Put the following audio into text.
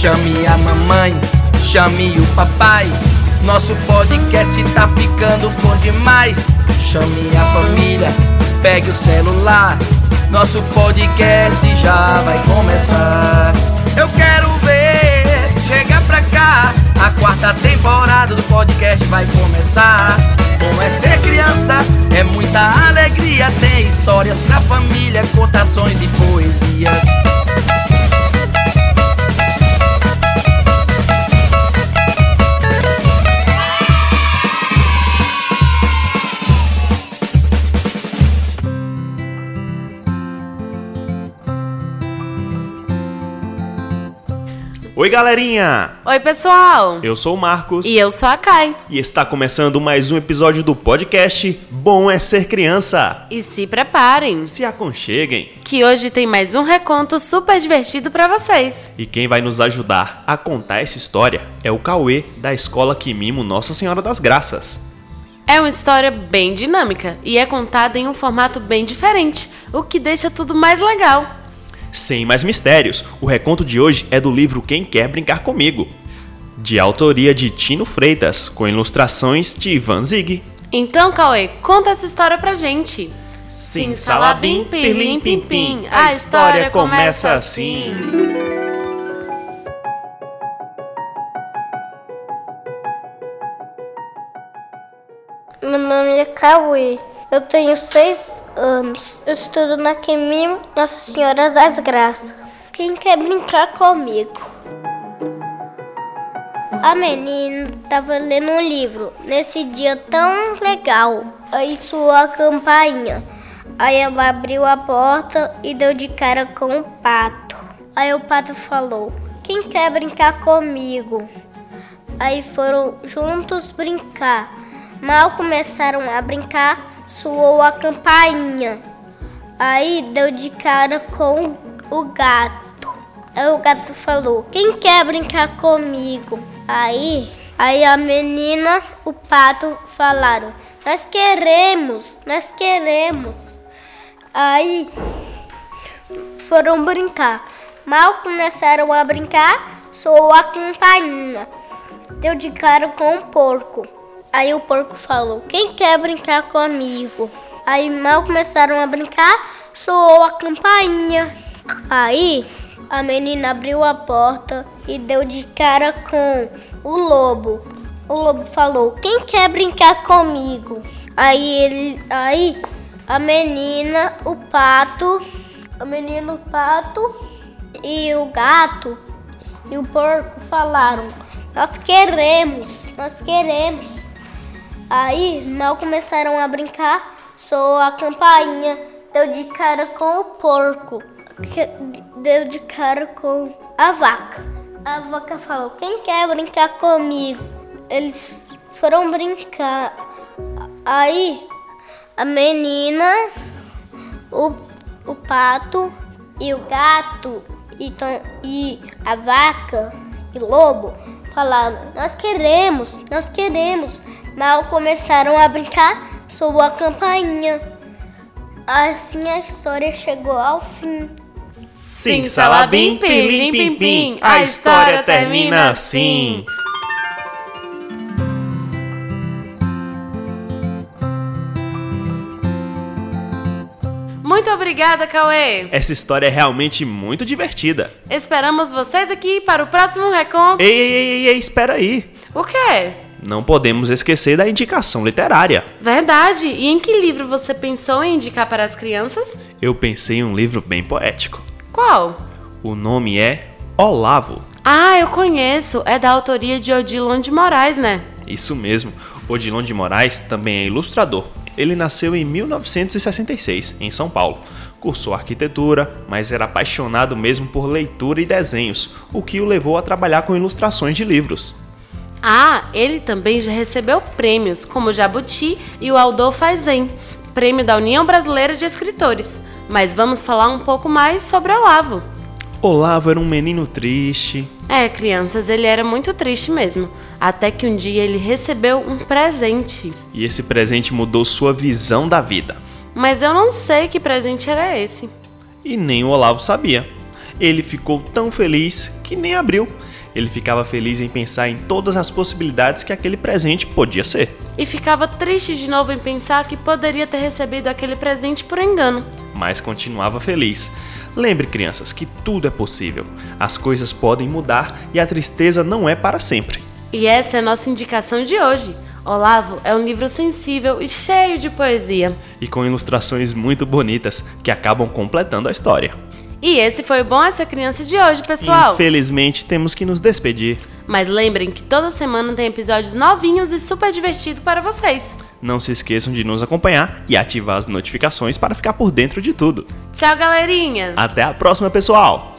Chame a mamãe, chame o papai. Nosso podcast tá ficando bom demais. Chame a família, pegue o celular. Nosso podcast já vai começar. Eu quero ver, chega pra cá. A quarta temporada do podcast vai começar. Como é ser criança, é muita alegria. Tem histórias pra família, contações e poesias. Oi, galerinha! Oi, pessoal! Eu sou o Marcos. E eu sou a Kai. E está começando mais um episódio do podcast Bom é Ser Criança. E se preparem, Se aconcheguem. que hoje tem mais um reconto super divertido pra vocês. E quem vai nos ajudar a contar essa história é o Cauê, da escola Quimimo Nossa Senhora das Graças. É uma história bem dinâmica e é contada em um formato bem diferente, o que deixa tudo mais legal. Sem mais mistérios, o reconto de hoje é do livro Quem Quer Brincar Comigo, de autoria de Tino Freitas, com ilustrações de Ivan Zig. Então, Cauê, conta essa história pra gente. Sim, salabim, pirlim, pim, pim, a história começa assim. Meu nome é Cauê. Eu tenho seis anos. Eu estudo na Quemim Nossa Senhora das Graças. Quem quer brincar comigo? A menina estava lendo um livro nesse dia tão legal. Aí soou a campainha. Aí ela abriu a porta e deu de cara com o pato. Aí o pato falou: Quem quer brincar comigo? Aí foram juntos brincar. Mal começaram a brincar, soou a campainha. Aí deu de cara com o gato. Aí o gato falou: Quem quer brincar comigo? Aí, aí a menina, o pato falaram: Nós queremos, nós queremos. Aí foram brincar. Mal começaram a brincar, soou a campainha. Deu de cara com o porco. Aí o porco falou: Quem quer brincar comigo? Aí mal começaram a brincar, soou a campainha. Aí a menina abriu a porta e deu de cara com o lobo. O lobo falou: Quem quer brincar comigo? Aí ele, aí a menina, o pato, a menina, o pato e o gato e o porco falaram: Nós queremos, nós queremos. Aí mal começaram a brincar, soou a campainha, deu de cara com o porco, deu de cara com a vaca. A vaca falou: Quem quer brincar comigo? Eles foram brincar. Aí a menina, o, o pato e o gato e, e a vaca e lobo falaram: Nós queremos, nós queremos. Mal começaram a brincar, soou a campainha. Assim a história chegou ao fim. Sim, salabim, pirlim, pim, pim, a história termina assim. Muito obrigada, Cauê. Essa história é realmente muito divertida. Esperamos vocês aqui para o próximo reconto. Ei, ei, ei, ei, ei, espera aí. O quê? Não podemos esquecer da indicação literária. Verdade. E em que livro você pensou em indicar para as crianças? Eu pensei em um livro bem poético. Qual? O nome é Olavo. Ah, eu conheço. É da autoria de Odilon de Moraes, né? Isso mesmo, Odilon de Moraes também é ilustrador. Ele nasceu em 1966, em São Paulo. Cursou arquitetura, mas era apaixonado mesmo por leitura e desenhos, o que o levou a trabalhar com ilustrações de livros. Ah, ele também já recebeu prêmios, como o Jabuti e o Aldo Faizen, prêmio da União Brasileira de Escritores. Mas vamos falar um pouco mais sobre Olavo. Olavo era um menino triste. É, crianças, ele era muito triste mesmo. Até que um dia ele recebeu um presente. E esse presente mudou sua visão da vida. Mas eu não sei que presente era esse. E nem o Olavo sabia. Ele ficou tão feliz que nem abriu. Ele ficava feliz em pensar em todas as possibilidades que aquele presente podia ser. E ficava triste de novo em pensar que poderia ter recebido aquele presente por engano. Mas continuava feliz. Lembre, crianças, que tudo é possível. As coisas podem mudar e a tristeza não é para sempre. E essa é a nossa indicação de hoje. Olavo é um livro sensível e cheio de poesia. E com ilustrações muito bonitas que acabam completando a história. E esse foi o Bom Essa Criança de hoje, pessoal. Infelizmente, temos que nos despedir. Mas lembrem que toda semana tem episódios novinhos e super divertidos para vocês. Não se esqueçam de nos acompanhar e ativar as notificações para ficar por dentro de tudo. Tchau, galerinha! Até a próxima, pessoal!